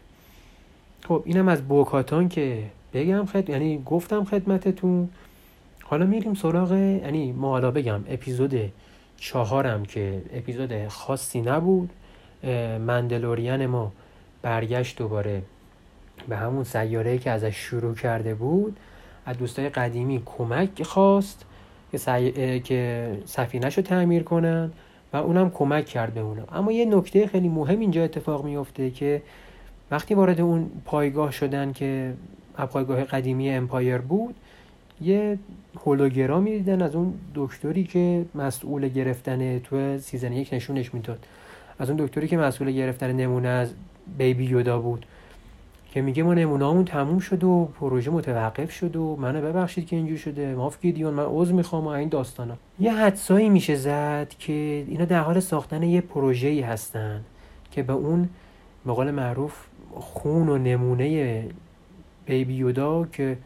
خب اینم از بوکاتان که بگم خد یعنی گفتم خدمتتون. حالا میریم سراغ یعنی ما حالا بگم اپیزود چهارم که اپیزود خاصی نبود. مندلوریان ما برگشت دوباره به همون سیاره که ازش شروع کرده بود. از دوستای قدیمی کمک خواست که, سعی... که رو تعمیر کنن و اونم کمک کرد به اونا. اما یه نکته خیلی مهم اینجا اتفاق میفته که وقتی وارد اون پایگاه شدن که پایگاه قدیمی Empire بود یه هولوگرامی دیدن از اون دکتری که مسئول گرفتن تو season یک نشونش می‌داد. از اون دکتری که مسئول گرفتن نمونه از Baby Yoda بود. که میگه ما نمونهامون تموم شد و پروژه متوقف شد و منو ببخشید که اینجور شده. Moff گیدیون من عذر می‌خوام و این داستانا. یه حدسایی میشه زد که اینا در حال ساختن یه پروژه‌ای هستن که به اون به قول معروف خون و نمونه بیبی یودا که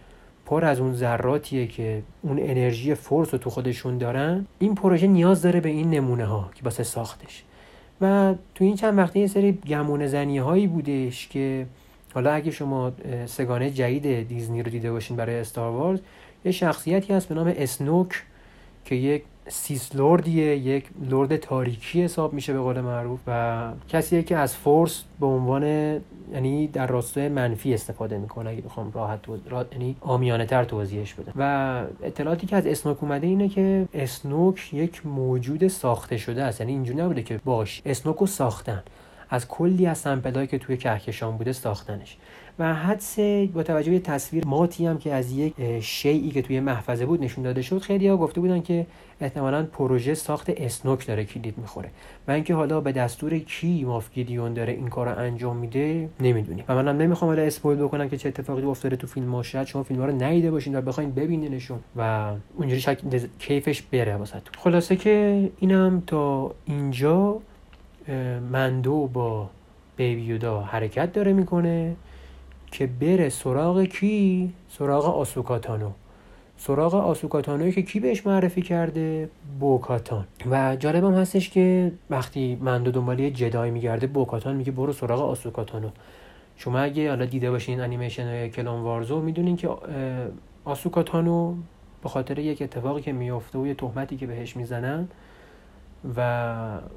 پر از اون ذراتیه که اون انرژی فورس رو تو خودشون دارن این پروژه نیاز داره به این نمونه ها که واسه ساختش. و تو این چند وقته یه سری گمونه زنی هایی بودش که حالا اگه شما سگانه جدید دیزنی رو دیده باشین برای استار وارز یه شخصیتی هست به نام اسنوک که یک سیس لوردیه یک لرد تاریکی حساب میشه به قول معروف و کسیه که از فورس به عنوان یعنی در راستای منفی استفاده می‌کنه اگه بخوام راحت را... یعنی آمیانه تر توضیحش بدم. و اطلاعاتی که از اسنوک اومده اینه که اسنوک یک موجود ساخته شده است. یعنی اینجوری نبوده که باش اسنوک رو ساختن. از کلی از سمپلایی که توی کهکشان بوده ساختنش. و حدس با توجه به تصویر ماتی هم که از یک شیعی که توی محفظه بود نشون داده شد خیلی ها گفته بودن که احتمالا پروژه ساخت اسنوک داره کلید می‌خوره. و اینکه حالا به دستور کی ماف گیدیون داره این کار رو انجام میده نمی‌دونیم. و منم نمی‌خوام حالا اسپویل بکنم که چه اتفاقی افتاده تو فیلم ها شما فیلم ها رو ندیده باشین و بخواین ببینینشون و اونجوری شاید کیفش بره واسه خلاصه که اینم تا اینجا مندو با بیبی یودا حرکت داره می‌کنه که بره سراغ کی؟ سراغ آسوکاتانو. سراغ آسوکاتانوی که کی بهش معرفی کرده؟ بوکاتان. و جالبم هستش که وقتی مندو دنبال یه جدای میگرده بوکاتان میگه برو سراغ آسوکاتانو. شما اگه حالا دیده باشین انیمیشن کلون وارزو می‌دونین که آسوکاتانو به خاطر یک اتفاقی که میفته و یه تهمتی که بهش می‌زنن و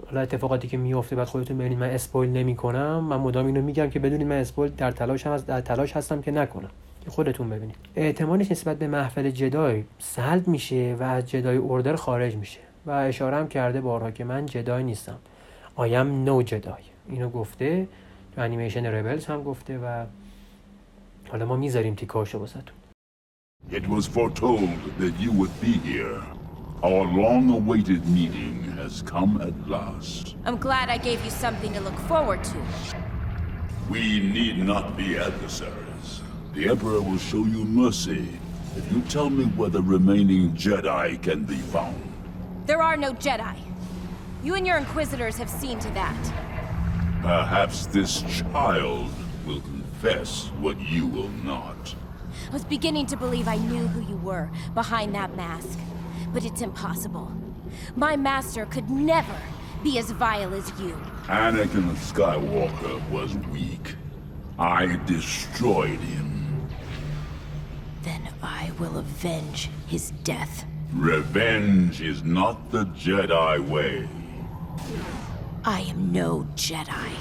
حالا اتفاقاتی که میفته بعد خودتون ببینید. من اسپویل نمی کنم من مدام اینو میگم که بدونید من اسپویل در تلاش هم در تلاش هستم که نکنم. که خودتون ببینید. اعتمادش نسبت به محفل جدای سلب میشه و از جدای اوردر خارج میشه. و اشاره هم کرده بارها که من جدای نیستم. آیم نو جدای اینو گفته. تو انیمیشن ریبلز هم گفته و حالا ما می‌ذاریم تیکاشو واسهتون. It was foretold that you would be here. Our long-awaited meeting has come at last. I'm glad I gave you something to look forward to. We need not be adversaries. The Emperor will show you mercy if you tell me where the remaining Jedi can be found. There are no Jedi. You and your Inquisitors have seen to that. Perhaps this child will confess what you will not. I was beginning to believe I knew who you were behind that mask. But it's impossible. My master could never be as vile as you. Anakin Skywalker was weak. I destroyed him. Then I will avenge his death. Revenge is not the Jedi way. I am no Jedi.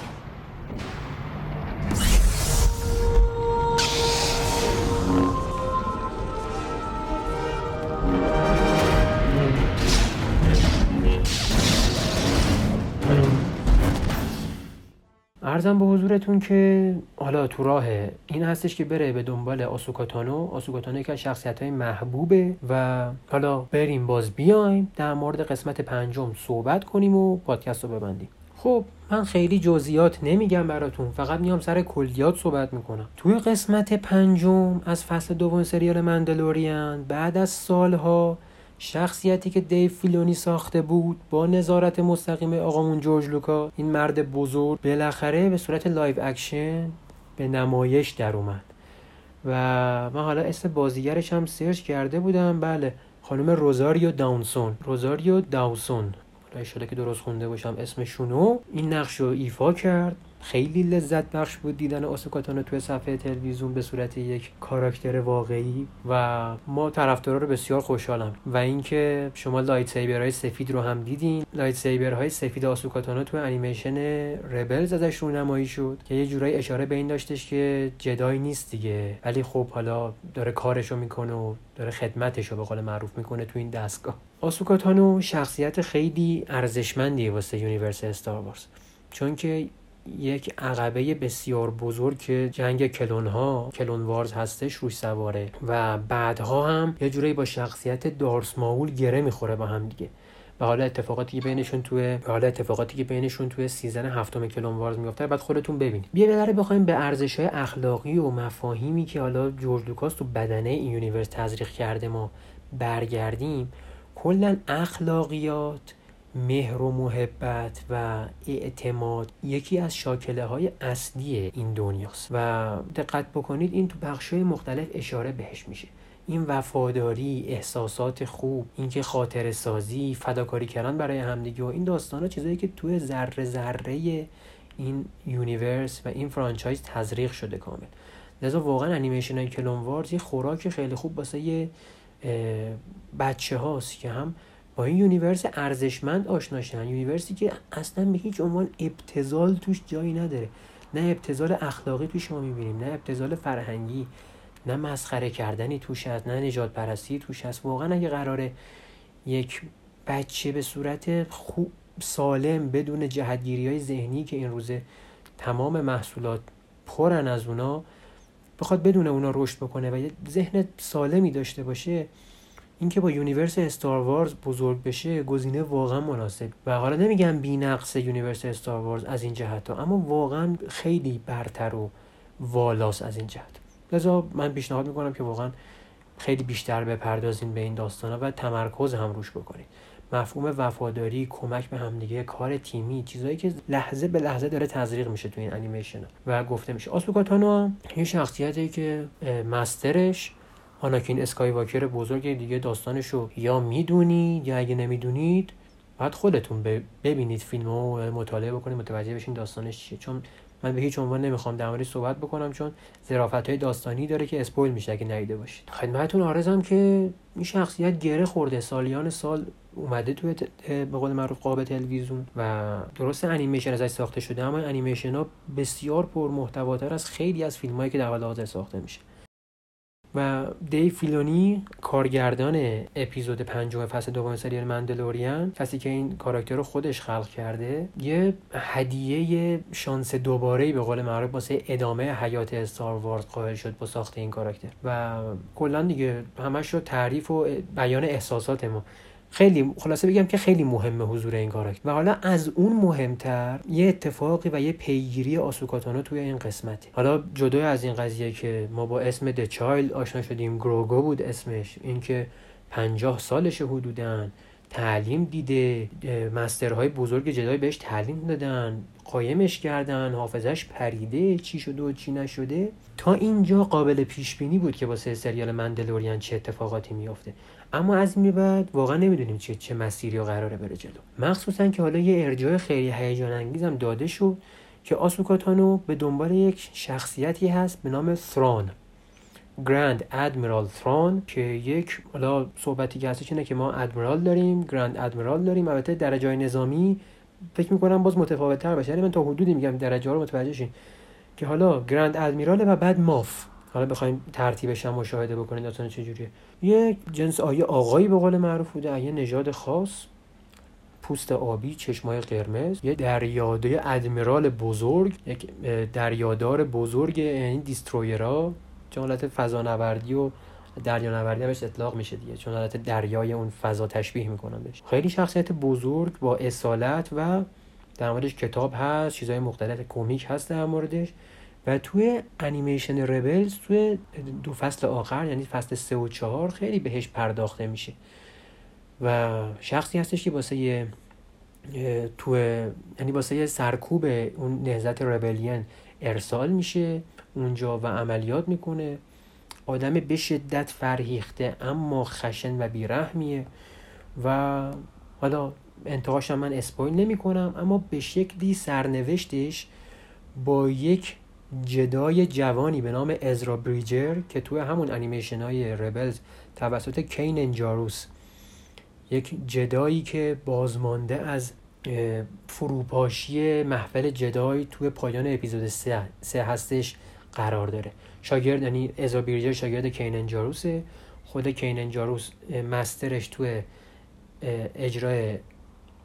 عرضم به حضورتون که حالا تو راه این هستش که بره به دنبال آسوکاتانو. آسوکاتانو از شخصیت های محبوبه و حالا بریم باز بیایم در مورد قسمت پنجم صحبت کنیم و پادکست رو ببندیم. خب من خیلی جزئیات نمیگم براتون فقط میام سر کلیات صحبت می‌کنم. توی قسمت پنجم از فصل دوم سریال مندلوریان بعد از سالها شخصیتی که دیو فیلونی ساخته بود با نظارت مستقیم آقامون جورج لوکاس این مرد بزرگ بالاخره به صورت live action به نمایش در اومد. و من حالا اسم بازیگرش هم سرچ کرده بودم بله خانم روزاریو داوسون. روزاریو داوسون شده که درست خونده باشم اسمشونو این نقش رو ایفا کرد. خیلی لذت بخش بود دیدن آسوکاتانو توی صفحه تلویزیون به صورت یک کاراکتر واقعی و ما طرفدارا رو بسیار خوشحالم. و اینکه شما lightsaber های سفید رو هم دیدین. lightsaber های سفید آسوکاتانو توی انیمیشن ربلز ازش رونمایی شد که یه جورایی اشاره به این داشتش که جدای نیست دیگه. ولی خب حالا داره کارشو می‌کنه و داره خدمتشو به قول معروف می‌کنه تو این دستگاه. آسوکاتانو شخصیت خیلی ارزشمندیه واسه یونیورس استار وارز. چون که یک عقبه بسیار بزرگ که جنگ کلون ها کلون وارز هستش روش سواره. و بعدها هم یه جورایی با شخصیت دارس ماول گره می‌خوره با هم دیگه. و حالا اتفاقاتی که بینشون توی حالا اتفاقاتی که بینشون توی season هفتم Clone Wars میفته بعد خودتون ببینید. بیا بذاره بخوایم به ارزش های اخلاقی و مفاهیمی که حالا جورج لوکاس تو بدنه این universe تزریق کرده ما برگردیم. کلا اخلاقیات مهر و محبت و اعتماد یکی از شاکله های اصلی این دنیاست. و دقت بکنید این تو بخش های مختلف اشاره بهش میشه. این وفاداری احساسات خوب اینکه خاطر سازی فداکاری کردن برای همدیگه و این داستان ها چیزایی که توی ذره ذره این universe و این franchise تزریق شده کامل. لذا واقعا انیمیشن های Clone Wars یه خوراک خیلی خوب واسه بچه هاست که هم این universe ارزشمند آشناشن universe ی که اصلا به هیچ عنوان ابتذال توش جایی نداره. نه ابتذال اخلاقی توش ما می‌بینیم نه ابتذال فرهنگی نه مسخره کردنی توش هست نه نژاد پرستی توش هست. واقعا اگه قراره یک بچه به صورت خوب سالم بدون جهتگیری های ذهنی که این روزا تمام محصولات پرن از اونا بخواد بدون اونا رشد بکنه و یه ذهن سالمی داشته باشه اینکه با universe استار وارز بزرگ بشه گزینه واقعا مناسب. و حالا نمیگم بی‌نقص universe استار وارز از این جهت ها اما واقعا خیلی برتر و والاس از این جهت. لذا من پیشنهاد می‌کنم که واقعا خیلی بیشتر بپردازین به این داستانا و تمرکز هم روش بکنید مفهوم وفاداری کمک به همدیگه کار تیمی چیزایی که لحظه به لحظه داره تزریق میشه تو این انیمیشن و گفته میشه. آسوکاتانو یه شخصیتی که مسترش آناکین اسکای واکر بزرگ دیگه داستانشو یا می‌دونید یا اگه نمی‌دونید باید خودتون ببینید فیلم و مطالعه بکنید متوجه بشین داستانش چیه. چون من به هیچ عنوان نمی‌خوام در صحبت بکنم چون ظرافت های داستانی داره که اسپویل میشه اگه ندیده باشید. خدمتتون آرزم که این شخصیت گره خورده. سالیان سال اومده توی به قول معروف قاب تلویزیون و درست انیمیشن ازش ساخته شده اما انیمیشن ها بسیار پر محتواتر از خیلی از فیلم هایی که در حال ساخته میشه. و دی فیلونی کارگردان اپیزود پنجم فصل دوم سریال مندلوریان کسی که این کاراکتر رو خودش خلق کرده یه هدیه شانس دوباره به قول معروف واسه ادامه حیات استار وارز قائل شد با ساخت این کاراکتر. و کلا دیگه همش رو تعریف و بیان احساسات ما. خیلی خلاصه بگم که خیلی مهمه حضور این کاراکتر و حالا از اون مهمتر یه اتفاقی و یه پیگیری آسوکاتانو توی این قسمتی. حالا جدا از این قضیه که ما با اسم د چایلد آشنا شدیم گروگو بود اسمش. اینکه پنجاه سالش حدودن تعلیم دیده مسترهای بزرگ جدای بهش تعلیم دادن قایمش کردن حافظش پریده چی شده و چی نشده. تا اینجا قابل پیش بینی بود که واسه سریال مندلوریان چه اتفاقاتی میافته. اما از این بعد واقعا نمی‌دونیم چه چه مسیری قراره بره جلو. مخصوصا که حالا یه ارجاع خیلی هیجان انگیزم داده شد که آسوکاتانو به دنبال یک شخصیتی هست به نام ثران گرند ادمیرال ثران که یک حالا صحبتی که هستش اینه که ما ادمیرال داریم گرند ادمیرال داریم. البته درجه نظامی فکر می‌کنم باز متفاوت تر باشه. یعنی من تا حدودی میگم درجه ها رو متوجه شین. که حالا گرند ادمیراله و بعد ماف حالا بخوایم ترتیبش هم مشاهده بکنید داستان چجوریه یه جنس آیه آقایی به قول معروف بوده یه نژاد خاص پوست آبی چشمای قرمز یه دریاده ادمیرال بزرگ یک دریادار بزرگ این دیسترویرا چون حالت فضانوردی و دریا نوردی بهش اطلاق میشه دیگه. چون حالت دریای اون فضا تشبیه می‌کنن بهش. خیلی شخصیت بزرگ با اصالت و در موردش کتاب هست چیزهای مختلف کمیک هست در موردش. و توی انیمیشن ربلز توی دو فصل آخر یعنی فصل سه و چهار خیلی بهش پرداخته میشه. و شخصی هستش که واسه یه تو یعنی واسه سرکوب اون نهزت ربلین ارسال میشه اونجا و عملیات می‌کنه. آدم به شدت فرهیخته اما خشن و بیرحمیه. و حالا انتهاش من اسپویل نمی کنم اما به شکلی سرنوشتش با یک جدای جوانی به نام ازرا بریجر که توی همون انیمیشن های ربلز توسط کین انجاروس یک جدایی که بازمانده از فروپاشی محفل جدای توی پایان اپیزود سه, هستش قرار داره. شاگرد یعنی ازرا بریجر شاگرد کین انجاروسه. خود کین انجاروس مسترش توی اجرای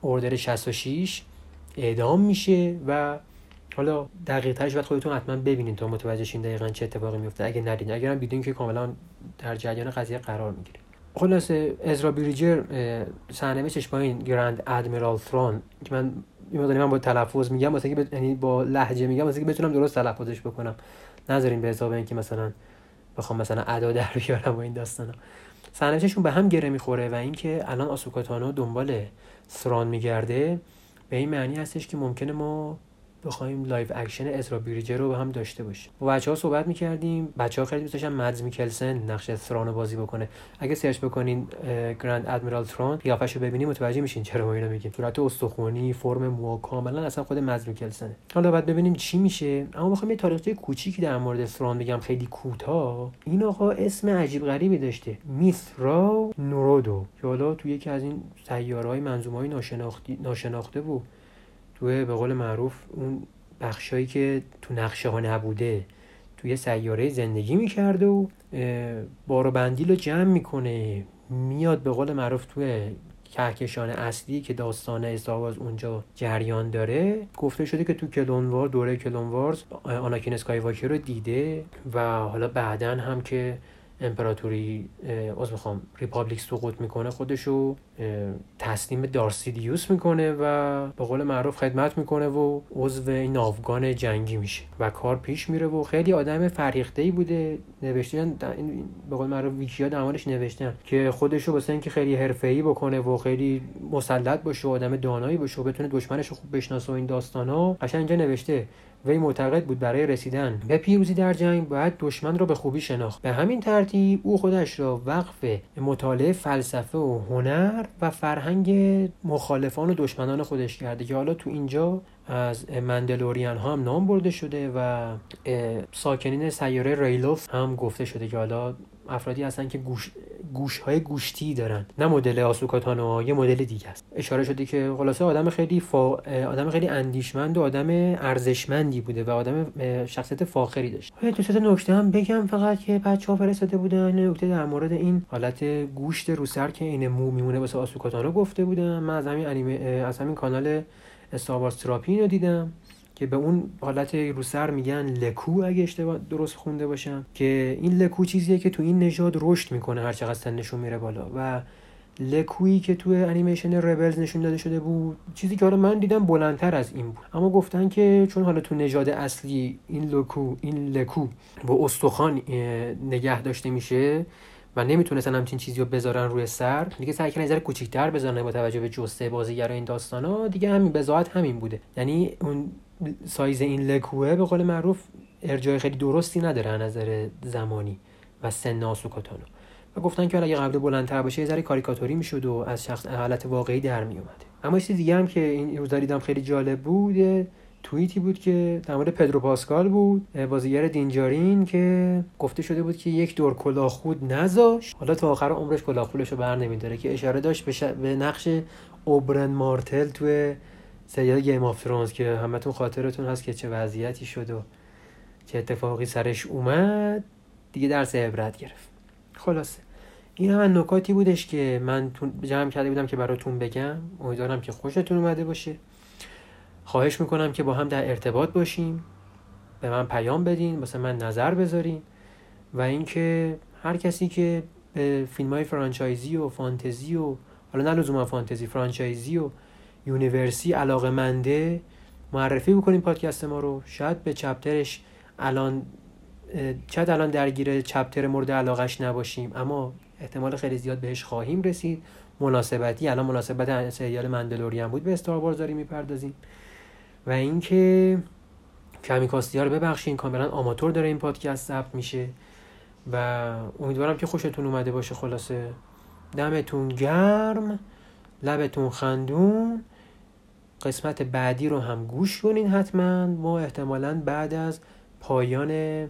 اردر 66 اعدام میشه و حالا دقیق ترش باید خودتون حتما ببینید تا متوجه شین دقیقا چه اتفاقی میفته. اگه ندید اگر هم بیدین که کاملا در جریان قضیه قرار می‌گیره خلاصه ازرا بریجر سرنوشتش با این گرند ادمیرال ثرون که من می‌دونم من با تلفظ میگم واسه اینکه یعنی با لهجه میگم واسه اینکه بتونم درست تلفظش بکنم. نذاریم به حساب اینکه مثلا بخوام مثلا ادا در بیارم با این داستانا. سرنوشتشون به هم گره می‌خوره و اینکه الان آسوکاتانو دنبال ثرون میگرده. به این معنی هستش که ممکنه ما بخوایم live action ازرا بریجر رو به هم داشته باشیم. با بچه ها صحبت می‌کردیم بچه ها خیلی دوست داشتن مدز میکلسن نقش ثرون رو بازی بکنه. اگه سرچ بکنین Grand Admiral ثرون قیافش رو ببینید متوجه میشین چرا ما اینو میگیم. صورت استخوانی فرم مو کاملا اصلا خود مدز میکلسنه. حالا بعد ببینیم چی میشه. اما می‌خوام یه تاریخچه کوچیکی در مورد ثرون بگم خیلی کوتاه. این آقا اسم عجیب غریبی داشته میثرا نورودو که حالا تو یکی از این سیاره‌های منظومه‌های ناشناخته بود. توی به قول معروف اون بخشایی که تو نقشه ها نبوده توی سیاره زندگی می‌کرده و بارو بندیل رو جمع می‌کنه میاد به قول معروف توی کهکشان اصلی که داستان استارواز اونجا جریان داره. گفته شده که تو کلونوار دوره کلونوارز آناکین اسکایواکر رو دیده و حالا بعدا هم که امپراتوری عذر می‌خوام Republic سقوط می‌کنه خودشو تسلیم دارث سیدیوس می‌کنه و به قول معروف خدمت می‌کنه و عضو این ناوگان جنگی میشه و کار پیش میره و خیلی آدم فرهیخته ای بوده نوشتن به قول معروف ویکیا در موردش نوشتن که خودشو واسه اینکه خیلی حرفه‌ای بکنه و خیلی مسلط باشه و آدم دانایی باشه و بتونه دشمنش خوب بشناسه و این داستانا قشنگ اینجا نوشته وی معتقد بود برای رسیدن. به پیروزی در جنگ باید دشمن را به خوبی شناخت. به همین ترتیب او خودش را وقف مطالعه فلسفه و هنر و فرهنگ مخالفان و دشمنان خودش کرده که حالا تو اینجا از مندلوریان ها هم نام برده شده و ساکنین سیاره ریلوف هم گفته شده که حالا افرادی هستن که گوش گوش های گوشتی دارن. نه مدل آسوکاتانو یه مدل دیگه است. اشاره شده که خلاصه آدم خیلی فا... آدم خیلی اندیشمند و آدم ارزشمندی بوده و آدم شخصیت فاخری داشت. دو تا نکته هم بگم فقط که بچه ها فرستاده بودن. نکته در مورد این حالت گوشت رو سر که این مو میمونه واسه آسوکا تانو گفته بودم. من از همین انیمه از همین کانال Star Wars تراپی رو دیدم. که به اون حالت رو سر میگن lekku اگه اشتباه درست خونده باشم که این lekku چیزیه که تو این نژاد رشد می‌کنه هر چقدر سنشون میره بالا. و lekku یی که تو انیمیشن Rebels نشون داده شده بود چیزی که حالا من دیدم بلندتر از این بود. اما گفتن که چون حالا تو نژاد اصلی این lekku این lekku با استخوان نگه داشته میشه و نمی‌تونستن همچین چیزی رو بذارن روی سر دیگه سعی کردن ذره کوچیک‌تر بذارن با توجه به جسته بازیگر این داستانا دیگه همین بذات همین بوده. یعنی اون سایز این لکوه به قول معروف ارجاع خیلی درستی نداره از نظر زمانی و سن آسوکاتانو. و گفتن که اگه قبل بلندتر باشه یه ذره کاریکاتوری می‌شد و از شخص حالت واقعی در میومده اما یه چیز دیگه هم که این روزا دیدم خیلی جالب بود توییتی بود که در مورد پدرو پاسکال بود بازیگر دینجارین که گفته شده بود که یک دور کلاهخود نذاش. حالا تا آخر عمرش کلاهخودش رو بر نمیداره که اشاره داشت به, ش... به نقش اوبرن مارتل توی سریال Game of Thrones که همتون خاطرتون هست که چه وضعیتی شد و چه اتفاقی سرش اومد دیگه درس عبرت گرفت. خلاصه. این هم نکاتی بودش که من جمع کرده بودم که براتون بگم. امیدوارم که خوشتون اومده باشه. خواهش می‌کنم که با هم در ارتباط باشیم به من پیام بدین واسه من نظر بذارین. و اینکه هر کسی که به فیلم های franchise ی و فانتزی و حالا نه لزوما فانتزی franchise ی و universe ی علاقه منده معرفی بکنیم پادکست ما رو. شاید به chapter ش الان شاید الان درگیر chapter مورد علاقش نباشیم. اما احتمال خیلی زیاد بهش خواهیم رسید. مناسبتی الان مناسبت سریال مندلوریان بود به استار وارز داریم می‌پردازیم. و اینکه کمیکاستی ها رو ببخشین کاملا آماتور داره این پادکست ضبط میشه. و امیدوارم که خوشتون اومده باشه. خلاصه دمتون گرم لبتون خندون. قسمت بعدی رو هم گوش کنین حتما. ما احتمالا بعد از پایان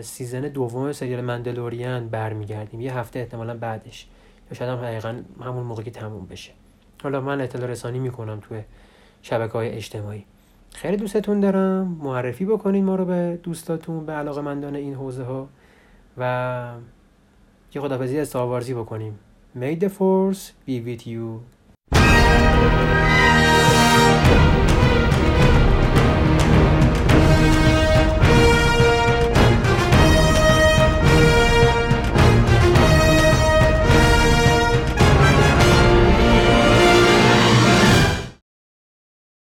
سیزن دوم سریال مندلوریان برمیگردیم. یه هفته احتمالا بعدش. یا شاید هم حقیقا همون موقع که تموم بشه. حالا من اطلاع رسانی می‌کنم توی شبکه های اجتماعی. خیلی دوستتون دارم. معرفی بکنین ما رو به دوستاتون به علاقه مندان این حوزه ها و یه خدافزی استاروارزی بکنیم. May the force be with you.